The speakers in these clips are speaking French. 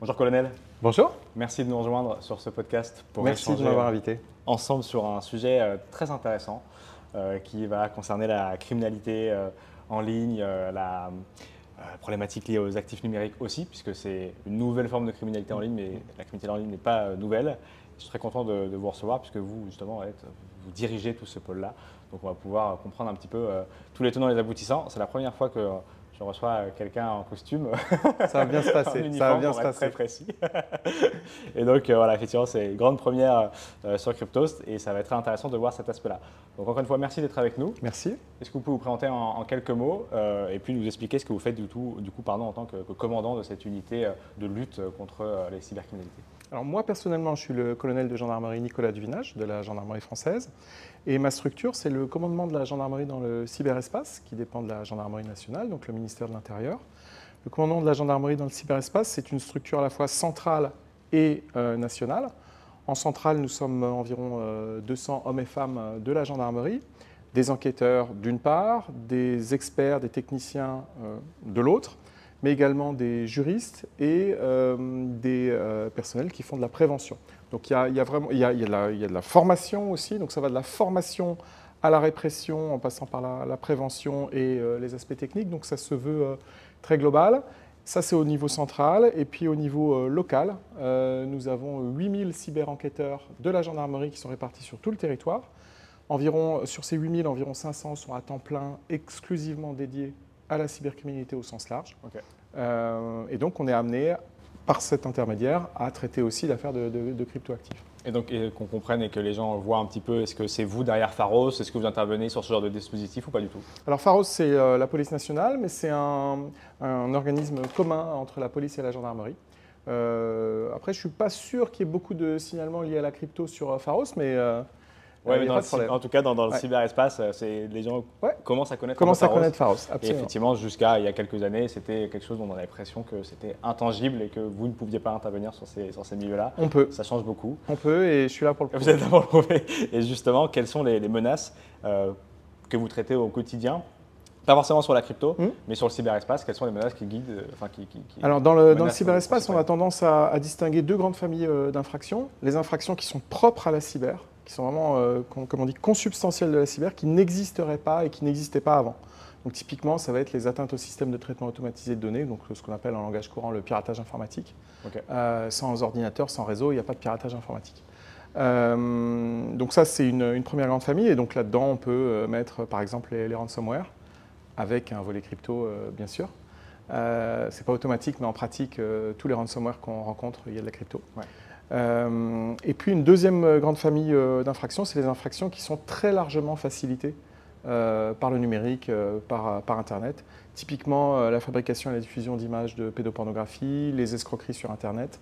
Bonjour colonel. Bonjour. Merci de nous rejoindre sur ce podcast pour Merci de m'avoir invité. Ensemble sur un sujet euh, très intéressant euh, qui va concerner la criminalité euh, en ligne, la problématique liée aux actifs numériques aussi, puisque c'est une nouvelle forme de criminalité en ligne, mais la criminalité en ligne n'est pas nouvelle. Je suis très content de, vous recevoir, puisque vous, justement, vous dirigez tout ce pôle-là. Donc on va pouvoir comprendre un petit peu tous les tenants et les aboutissants. C'est la première fois que je reçois quelqu'un en costume. Ça va bien se passer. ça va bien se passer. Très précis. et donc euh, voilà, effectivement, c'est une grande première euh, sur Cryptost et ça va être très intéressant de voir cet aspect-là. Donc encore une fois, merci d'être avec nous. Merci. Est-ce que vous pouvez vous présenter en, quelques mots euh, et puis nous expliquer ce que vous faites du, tout, du coup pardon, en tant que, que commandant de cette unité de lutte contre les cybercriminalités? Alors moi personnellement, je suis le colonel de gendarmerie Nicolas Duvinage de la gendarmerie française et ma structure c'est le commandement de la gendarmerie dans le cyberespace qui dépend de la gendarmerie nationale, donc le ministère de l'Intérieur. Le commandement de la gendarmerie dans le cyberespace c'est une structure à la fois centrale et euh, nationale. En centrale, nous sommes environ 200 euh, hommes et femmes euh, de la gendarmerie, des enquêteurs d'une part, des experts, des techniciens de l'autre mais également des juristes et euh, des euh, personnels qui font de la prévention. Donc il y a, de la, formation aussi, donc ça va de la formation à la répression en passant par la, prévention et euh, les aspects techniques, donc ça se veut très global. Ça, c'est au niveau central. Et puis au niveau local, nous avons 8000 cyber-enquêteurs de la gendarmerie qui sont répartis sur tout le territoire. Environ, sur ces 8000, environ 500 sont à temps plein exclusivement dédiés à la cybercriminalité au sens large. Euh, et donc, on est amené, par cet intermédiaire, à traiter aussi l'affaire de, de, cryptoactifs. Et donc, qu'on comprenne et que les gens voient un petit peu, est-ce que c'est vous derrière Pharos? Est-ce que vous intervenez sur ce genre de dispositif ou pas du tout? Alors, Pharos, c'est euh, la police nationale, mais c'est un, organisme commun entre la police et la gendarmerie. Euh, après, je ne suis pas sûr qu'il y ait beaucoup de signalements liés à la crypto sur Pharos, mais Ouais, mais en tout cas, dans, le cyberespace, euh, c'est, les gens commencent à connaître commencent à connaître Pharos. Et effectivement, jusqu'à il y a quelques années, c'était quelque chose dont on avait l'impression que c'était intangible et que vous ne pouviez pas intervenir sur ces, sur ces milieux-là. On peut. Ça change beaucoup. On peut et je suis là pour le prouver. Vous êtes là pour le prouver. Et justement, quelles sont les, menaces euh, que vous traitez au quotidien? Pas forcément sur la crypto, hmm. mais sur le cyberespace, quelles sont les menaces qui guident euh, enfin, qui, qui, Alors, dans le, dans le cyberespace, on a tendance à, à distinguer deux grandes familles d'infractions. Les infractions qui sont propres à la cyber, qui sont vraiment, euh, comme on dit, consubstantielles de la cyber, qui n'existeraient pas et qui n'existaient pas avant. Donc typiquement, ça va être les atteintes au système de traitement automatisé de données, donc ce qu'on appelle en langage courant le piratage informatique. Euh, sans ordinateur, sans réseau, il n'y a pas de piratage informatique. Euh, donc ça, c'est une, première grande famille. Et donc là-dedans, on peut mettre par exemple les, ransomware, avec un volet crypto, bien sûr. Euh, c'est pas automatique, mais en pratique, tous les ransomware qu'on rencontre, il y a de la crypto. Euh, et puis une deuxième euh, grande famille euh, d'infractions, c'est les infractions qui sont très largement facilitées par le numérique, par, Internet. Typiquement la fabrication et la diffusion d'images de pédopornographie, les escroqueries sur Internet.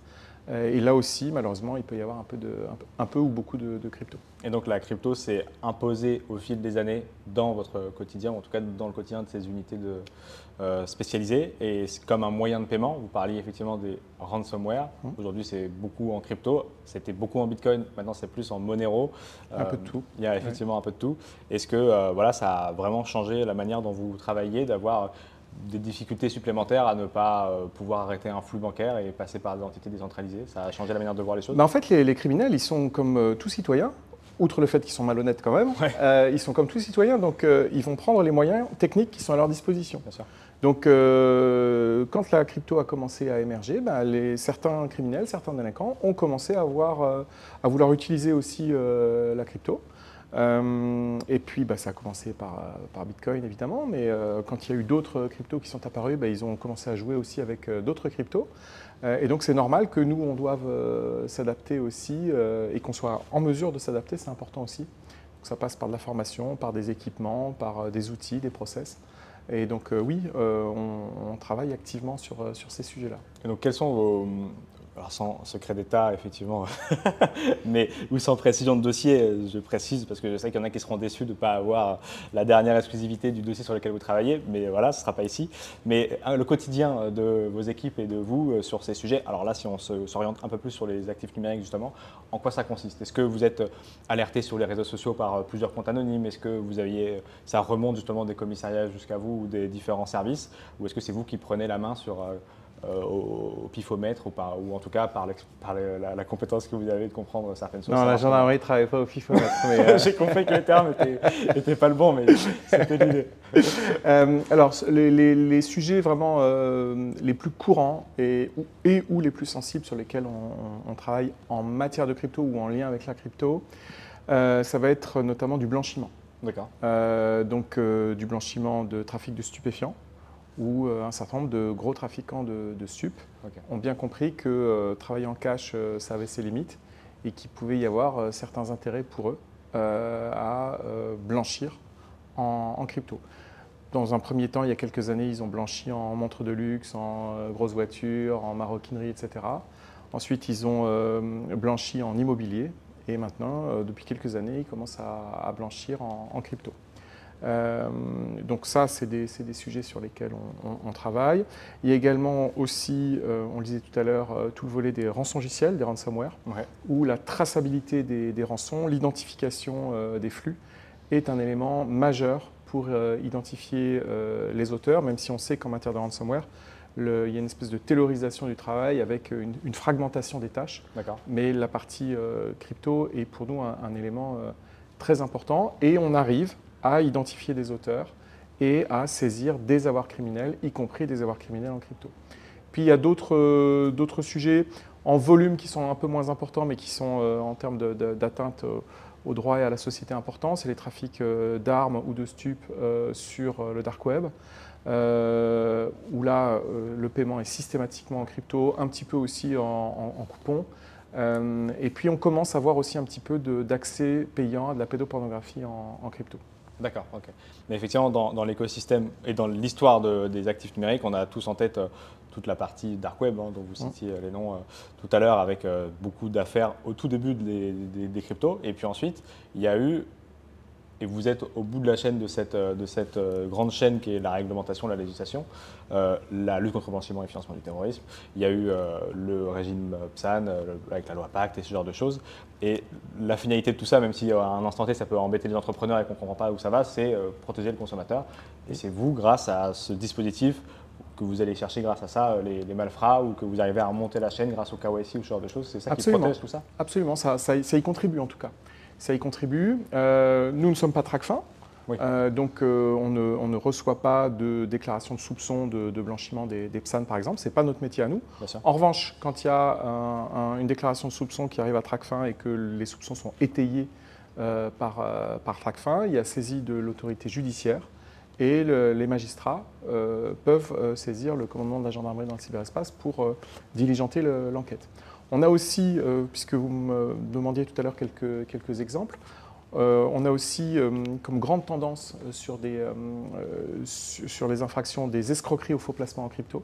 Et là aussi, malheureusement, il peut y avoir un peu, de, un peu, ou beaucoup de, de crypto. Et donc la crypto s'est imposée au fil des années dans votre quotidien, en tout cas dans le quotidien de ces unités de, euh, spécialisées, et comme un moyen de paiement. Vous parliez effectivement des ransomware. Mmh. Aujourd'hui, c'est beaucoup en crypto. C'était beaucoup en Bitcoin. Maintenant, c'est plus en Monero. Un peu de tout. Il y a effectivement un peu de tout. Est-ce que euh, voilà, ça a vraiment changé la manière dont vous travaillez, d'avoir des difficultés supplémentaires à ne pas euh, pouvoir arrêter un flux bancaire et passer par des entités décentralisées. Ça a changé la manière de voir les choses. Bah, En fait, les, criminels, ils sont comme euh, tous citoyens, outre le fait qu'ils sont malhonnêtes quand même, euh, ils sont comme tous citoyens, donc ils vont prendre les moyens techniques qui sont à leur disposition. Donc, quand la crypto a commencé à émerger, bah, les, certains criminels, certains délinquants ont commencé à, avoir, à vouloir utiliser aussi la crypto. Euh, et puis, bah, ça a commencé par, par Bitcoin, évidemment, mais euh, quand il y a eu d'autres cryptos qui sont apparus, bah, ils ont commencé à jouer aussi avec euh, d'autres cryptos. et donc, c'est normal que nous, on doive s'adapter aussi et qu'on soit en mesure de s'adapter, c'est important aussi. Donc, ça passe par de la formation, par des équipements, par des outils, des process. Et donc, oui, on, on, travaille activement sur, sur ces sujets-là. Et donc, quels sont vos, alors sans secret d'État, effectivement, mais ou sans précision de dossier, je précise parce que je sais qu'il y en a qui seront déçus de ne pas avoir la dernière exclusivité du dossier sur lequel vous travaillez, mais voilà, ce ne sera pas ici. Mais hein, le quotidien de vos équipes et de vous euh, sur ces sujets, alors là, si on s'oriente un peu plus sur les actifs numériques, justement, en quoi ça consiste? Est-ce que vous êtes alerté sur les réseaux sociaux par euh, plusieurs comptes anonymes? Est-ce que vous aviez, ça remonte justement des commissariats jusqu'à vous ou des différents services? Ou est-ce que c'est vous qui prenez la main sur euh, au, pifomètre ou, par, ou en tout cas par, par la, compétence que vous avez de comprendre certaines choses. Non, la gendarmerie ne travaille pas au pifomètre. J'ai compris que le terme n'était pas le bon, mais c'était l'idée. alors, les, sujets vraiment les plus courants et, et, ou les plus sensibles sur lesquels on, on, travaille en matière de crypto ou en lien avec la crypto, ça va être notamment du blanchiment. D'accord. Euh, donc euh, du blanchiment de trafic de stupéfiants, où euh, un certain nombre de gros trafiquants de, de ont bien compris que travailler en cash, ça avait ses limites et qu'il pouvait y avoir certains intérêts pour eux à blanchir en, crypto. Dans un premier temps, il y a quelques années, ils ont blanchi en montres de luxe, en grosses voitures, en maroquinerie, etc. Ensuite, ils ont blanchi en immobilier, et maintenant, euh, depuis quelques années, ils commencent à, blanchir en, crypto. Euh, donc ça, c'est des, des, sujets sur lesquels on, travaille. Il y a également aussi, euh, on le disait tout à l'heure, tout le volet des rançongiciels, des ransomware, où la traçabilité des, des rançons, l'identification des flux est un élément majeur pour identifier les auteurs, même si on sait qu'en matière de ransomware, il y a une espèce de taylorisation du travail avec une, fragmentation des tâches. Mais la partie euh, crypto est pour nous un, élément euh, très important et on arrive à identifier des auteurs et à saisir des avoirs criminels, y compris des avoirs criminels en crypto. Puis il y a d'autres euh, sujets en volume qui sont un peu moins importants, mais qui sont en termes d'atteinte aux droits et à la société importants. C'est les trafics d'armes ou de stupes sur le dark web. Euh, où là, euh, le paiement est systématiquement en crypto, un petit peu aussi en, coupon. Euh, et puis on commence à voir aussi un petit peu d'accès payant à de la pédopornographie en, crypto. D'accord, ok. Mais effectivement, dans, l'écosystème et dans l'histoire des actifs numériques, on a tous en tête toute la partie dark web, hein, dont vous mmh. citiez les noms tout à l'heure, avec beaucoup d'affaires au tout début des, des, cryptos. Et puis ensuite, il y a eu et vous êtes au bout de la chaîne de cette, euh, de cette euh, grande chaîne qui est la réglementation, la législation, euh, la lutte contre le blanchiment et le financement du terrorisme. Il y a eu le régime PSAN avec la loi Pacte et ce genre de choses. Et la finalité de tout ça, même si à un instant T ça peut embêter les entrepreneurs et qu'on ne comprend pas où ça va, c'est protéger le consommateur. Et c'est vous, grâce à ce dispositif, que vous allez chercher grâce à ça les, malfrats ou que vous arrivez à remonter la chaîne grâce au KYC ou ce genre de choses. C'est ça qui protège tout ça? Absolument, ça, ça y contribue en tout cas ça y contribue. Euh, nous ne sommes pas TRACFIN, euh, donc euh, on, ne, reçoit pas de déclaration de soupçon de, blanchiment des, des, PSAN par exemple, ce n'est pas notre métier à nous. En revanche, quand il y a une déclaration de soupçon qui arrive à TRACFIN et que les soupçons sont étayés par, par TRACFIN, il y a saisie de l'autorité judiciaire et les magistrats peuvent saisir le commandement de la gendarmerie dans le cyberespace pour diligenter l'enquête. On a aussi, euh, puisque vous me demandiez tout à l'heure quelques, quelques exemples, euh, on a aussi euh, comme grande tendance sur, des, sur les infractions des escroqueries au faux placement en crypto.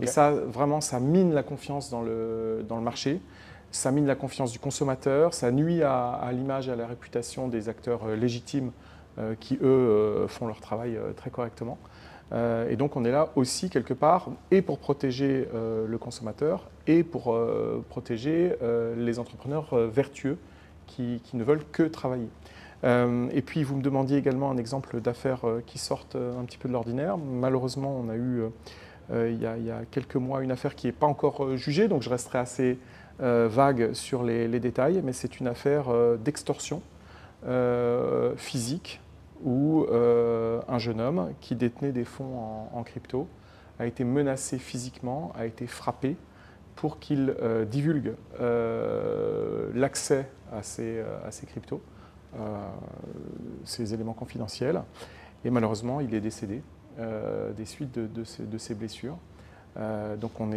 Et ça, vraiment, ça mine la confiance dans le, dans le marché, ça mine la confiance du consommateur, ça nuit à, à l'image et à la réputation des acteurs légitimes qui, eux, font leur travail très correctement. Euh, et donc on est là aussi quelque part, et pour protéger euh, le consommateur, et pour euh, protéger les entrepreneurs vertueux qui, ne veulent que travailler. et puis vous me demandiez également un exemple d'affaires qui sortent un petit peu de l'ordinaire. Malheureusement, on a eu il y, a, quelques mois une affaire qui n'est pas encore jugée, donc je resterai assez vague sur les, les détails, mais c'est une affaire d'extorsion physique où euh, un jeune homme qui détenait des fonds en, crypto a été menacé physiquement, a été frappé pour qu'il euh, divulgue euh, l'accès à ces, cryptos, ces éléments confidentiels. Et malheureusement, il est décédé des suites de, ces, blessures. donc on,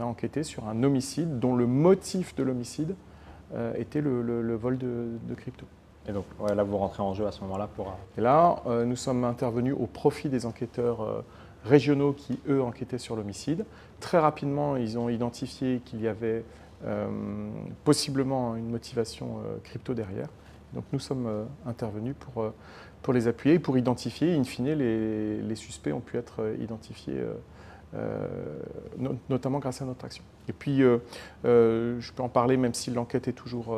a enquêté sur un homicide dont le motif de l'homicide était le, vol de crypto. Et donc là, vous rentrez en jeu à ce moment-là pour. Euh, Et là, euh, nous sommes intervenus au profit des enquêteurs euh, régionaux qui, eux, enquêtaient sur l'homicide. Très rapidement, ils ont identifié qu'il y avait possiblement une motivation crypto derrière. Donc nous sommes intervenus pour, pour les appuyer, pour identifier. In fine, les, les suspects ont pu être identifiés. notamment grâce à notre action. Et puis, je peux en parler même si l'enquête est toujours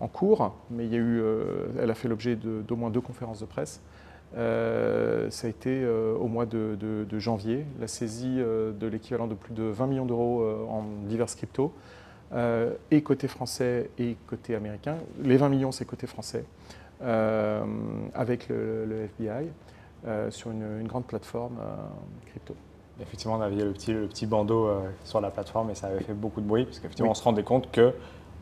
en cours, mais il y a eu, euh, elle a fait l'objet d'au moins deux conférences de presse. ça a été au mois de, janvier, la saisie de l'équivalent de plus de 20 millions d'euros en diverses cryptos, et côté français et côté américain. Les 20 millions, c'est côté français, avec le, FBI, sur une, grande plateforme crypto. Effectivement, on avait le petit, le petit bandeau sur la plateforme et ça avait fait beaucoup de bruit, parce qu'effectivement, on se rendait compte que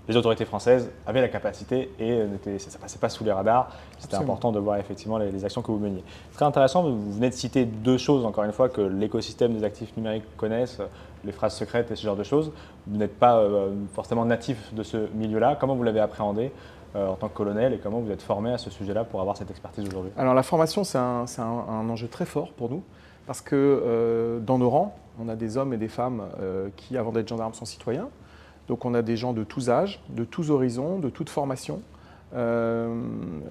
les autorités françaises avaient la capacité et ça ne passait pas sous les radars. C'était important de voir effectivement les, actions que vous meniez. Très intéressant, vous venez de citer deux choses, encore une fois, que l'écosystème des actifs numériques connaissent, les phrases secrètes et ce genre de choses. Vous n'êtes pas euh, forcément natif de ce milieu-là. Comment vous l'avez appréhendé euh, en tant que colonel et comment vous êtes formé à ce sujet-là pour avoir cette expertise aujourd'hui? Alors la formation, c'est un, enjeu très fort pour nous parce que euh, dans nos rangs, on a des hommes et des femmes qui, avant d'être gendarmes, sont citoyens. Donc on a des gens de tous âges, de tous horizons, de toutes formations. Euh,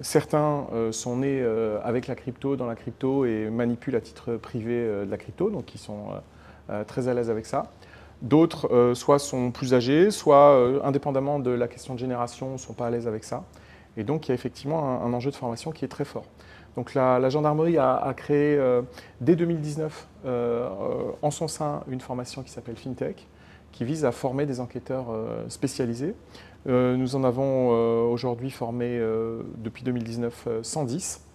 certains euh, sont nés euh, avec la crypto, dans la crypto et manipulent à titre privé de la crypto, donc ils sont très à l'aise avec ça. D'autres, soit sont plus âgés, soit indépendamment de la question de génération, ne sont pas à l'aise avec ça. Et donc il y a effectivement un, enjeu de formation qui est très fort. Donc la, gendarmerie a, a créé dès 2019 en son sein une formation qui s'appelle FinTech, qui vise à former des enquêteurs euh, spécialisés. Euh, nous en avons euh, aujourd'hui formé depuis 2019 110.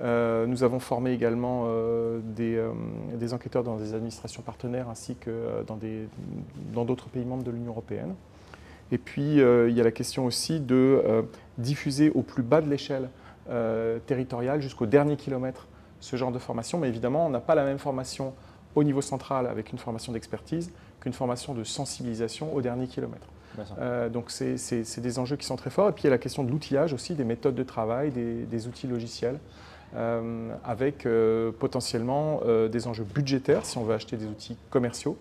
nous avons formé également des, enquêteurs dans des administrations partenaires ainsi que dans d'autres pays membres de l'Union européenne. Et puis, il y a la question aussi de diffuser au plus bas de l'échelle territoriale jusqu'au dernier kilomètre ce genre de formation. Mais évidemment, on n'a pas la même formation au niveau central avec une formation d'expertise qu'une formation de sensibilisation au dernier kilomètre. Euh, donc c'est des enjeux qui sont très forts. Et puis il y a la question de l'outillage aussi, des méthodes de travail, des, outils logiciels, euh, avec euh, potentiellement des enjeux budgétaires si on veut acheter des outils commerciaux,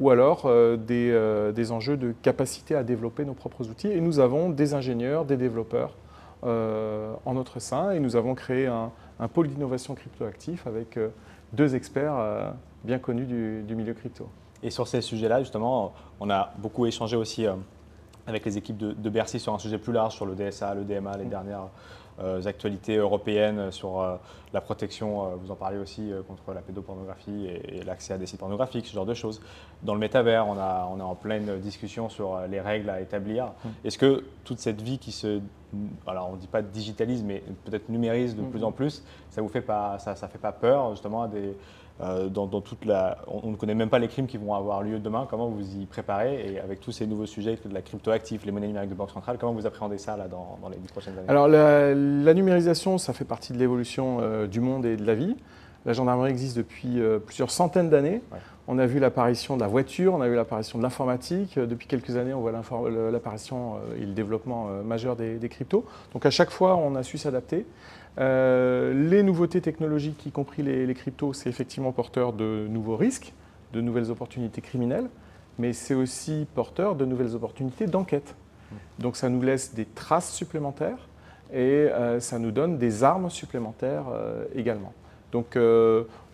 ou alors des, enjeux de capacité à développer nos propres outils. Et nous avons des ingénieurs, des développeurs en notre sein, et nous avons créé un, pôle d'innovation cryptoactif avec deux experts bien connus du milieu crypto. Et sur ces sujets-là, justement, on a beaucoup échangé aussi euh, avec les équipes de, Bercy sur un sujet plus large, sur le DSA, le DMA, les mm. dernières euh, actualités européennes sur euh, la protection, vous en parlez aussi, contre la pédopornographie et, l'accès à des sites pornographiques, ce genre de choses. Dans le métavers, on, a, on est en pleine discussion sur les règles à établir. Mm. Est-ce que toute cette vie qui se, alors on ne dit pas digitalise, mais peut-être numérise de mm. plus en plus, ça vous fait pas, ça, ça fait pas peur justement à des euh, dans, toute la, on ne connaît même pas les crimes qui vont avoir lieu demain. Comment vous y préparez Et avec tous ces nouveaux sujets de la cryptoactive, les monnaies numériques de banque centrale, comment vous appréhendez ça là, dans, les prochaines années? Alors la, numérisation, ça fait partie de l'évolution euh, du monde et de la vie. La gendarmerie existe depuis euh, plusieurs centaines d'années. On a vu l'apparition de la voiture, on a vu l'apparition de l'informatique. Depuis quelques années, on voit l'apparition et le développement majeur des, des, cryptos. Donc à chaque fois, on a su s'adapter. Euh, les nouveautés technologiques, y compris les, cryptos, c'est effectivement porteur de nouveaux risques, de nouvelles opportunités criminelles, mais c'est aussi porteur de nouvelles opportunités d'enquête. Donc ça nous laisse des traces supplémentaires et euh, ça nous donne des armes supplémentaires euh, également. Donc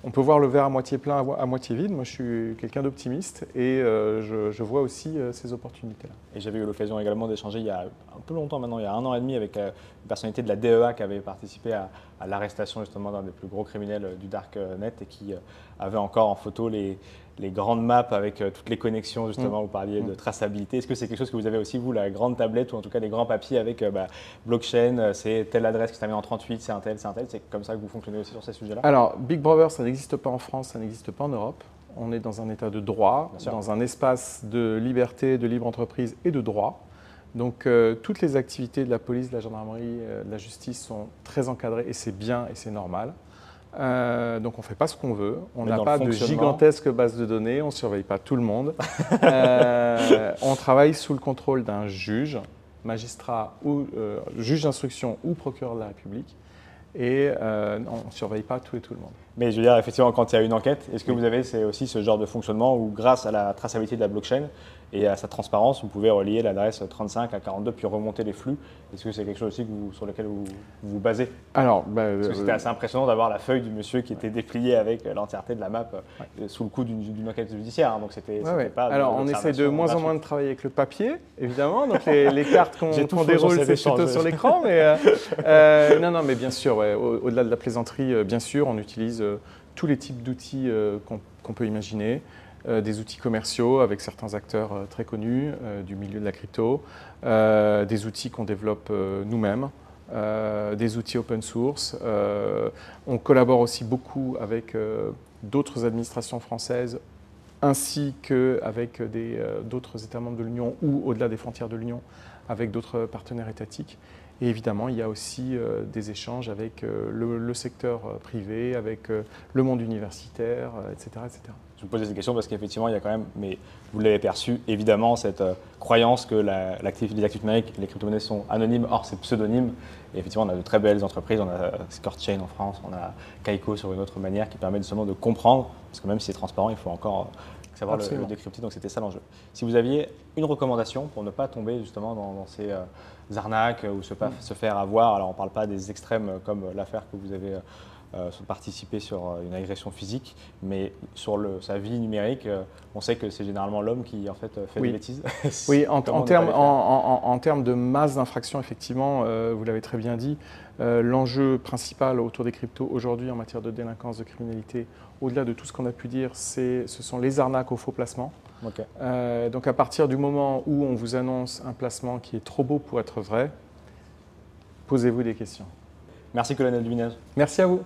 on peut voir le verre à moitié plein, à moitié vide. Moi, je suis quelqu'un d'optimiste et euh, je, vois aussi euh, ces opportunités-là. Et j'avais eu l'occasion également d'échanger il y a un peu longtemps maintenant, il y a un an et demi, avec euh, une personnalité de la DEA qui avait participé à, l'arrestation justement d'un des plus gros criminels du darknet et qui avait encore en photo les, les grandes maps avec toutes les connexions, justement, mm. vous parliez de mm. traçabilité. Est-ce que c'est quelque chose que vous avez aussi, vous, la grande tablette ou en tout cas les grands papiers avec bah, blockchain, c'est telle adresse qui termine en 38, c'est un tel, c'est un tel C'est comme ça que vous fonctionnez aussi sur ces sujets-là? Alors, Big Brother, ça n'existe pas en France, ça n'existe pas en Europe. On est dans un état de droit, dans un espace de liberté, de libre entreprise et de droit. Donc toutes les activités de la police, de la gendarmerie, de la justice sont très encadrées et c'est bien et c'est normal. Euh, donc on ne fait pas ce qu'on veut, on n'a pas de gigantesque base de données, on ne surveille pas tout le monde. Euh, on travaille sous le contrôle d'un juge, magistrat ou juge d'instruction ou procureur de la République et on ne surveille pas tout et tout le monde. Mais je veux dire, effectivement, quand il y a une enquête, est-ce que vous avez c'est aussi ce genre de fonctionnement où, grâce à la traçabilité de la blockchain et à sa transparence, vous pouvez relier l'adresse 35 à 42 puis remonter les flux? Est-ce que c'est quelque chose aussi sur lequel vous vous, basez? Alors, bah, Parce que c'était euh, assez impressionnant d'avoir la feuille du monsieur qui était dépliée avec l'entièreté de la map euh, sous le coup d'une enquête judiciaire. hein. donc c'était Ouais, ouais. pas. Alors, on essaie de moins en moins de travailler avec le papier, évidemment. Donc, les, les cartes qu'on déroule, ces c'est plutôt sur l'écran. Mais euh, euh, non, non, mais bien sûr, au- au-delà de la plaisanterie, euh, bien sûr, on utilise euh, tous les types d'outils euh, qu'on peut imaginer. Euh, des outils commerciaux avec certains acteurs euh, très connus euh, du milieu de la crypto, euh, des outils qu'on développe euh, nous-mêmes, euh, des outils open source. Euh, on collabore aussi beaucoup avec euh, d'autres administrations françaises ainsi qu'avec euh, d'autres États membres de l'Union ou au-delà des frontières de l'Union avec d'autres partenaires étatiques. Et évidemment, il y a aussi euh, des échanges avec euh, le, secteur euh, privé, avec le monde universitaire, etc., etc. Je vous posais cette question parce qu'effectivement, il y a quand même, mais vous l'avez perçu, évidemment, cette croyance que la- les actifs numériques, les crypto-monnaies sont anonymes, or c'est pseudonyme. Et effectivement, on a de très belles entreprises, on a ScoreChain en France, on a Kaiko sur une autre manière qui permet justement de comprendre, parce que même si c'est transparent, il faut encore savoir le, décrypter, donc c'était ça l'enjeu. Si vous aviez une recommandation pour ne pas tomber justement dans, dans ces euh, arnaques euh, ou se, pas- se faire avoir, alors on ne parle pas des extrêmes euh, comme l'affaire que vous avez euh, participé sur une agression physique, mais sur le, sa vie numérique, euh, on sait que c'est généralement l'homme qui en fait fait Oui. des bêtises. Oui, en, en termes, en, en- de masse d'infractions, effectivement, vous l'avez très bien dit, euh, l'enjeu principal autour des cryptos aujourd'hui en matière de délinquance, de criminalité, au-delà de tout ce qu'on a pu dire, c'est, ce sont les arnaques aux faux placements. Euh, donc à partir du moment où on vous annonce un placement qui est trop beau pour être vrai, posez-vous des questions. Merci colonel Duminage. Merci à vous.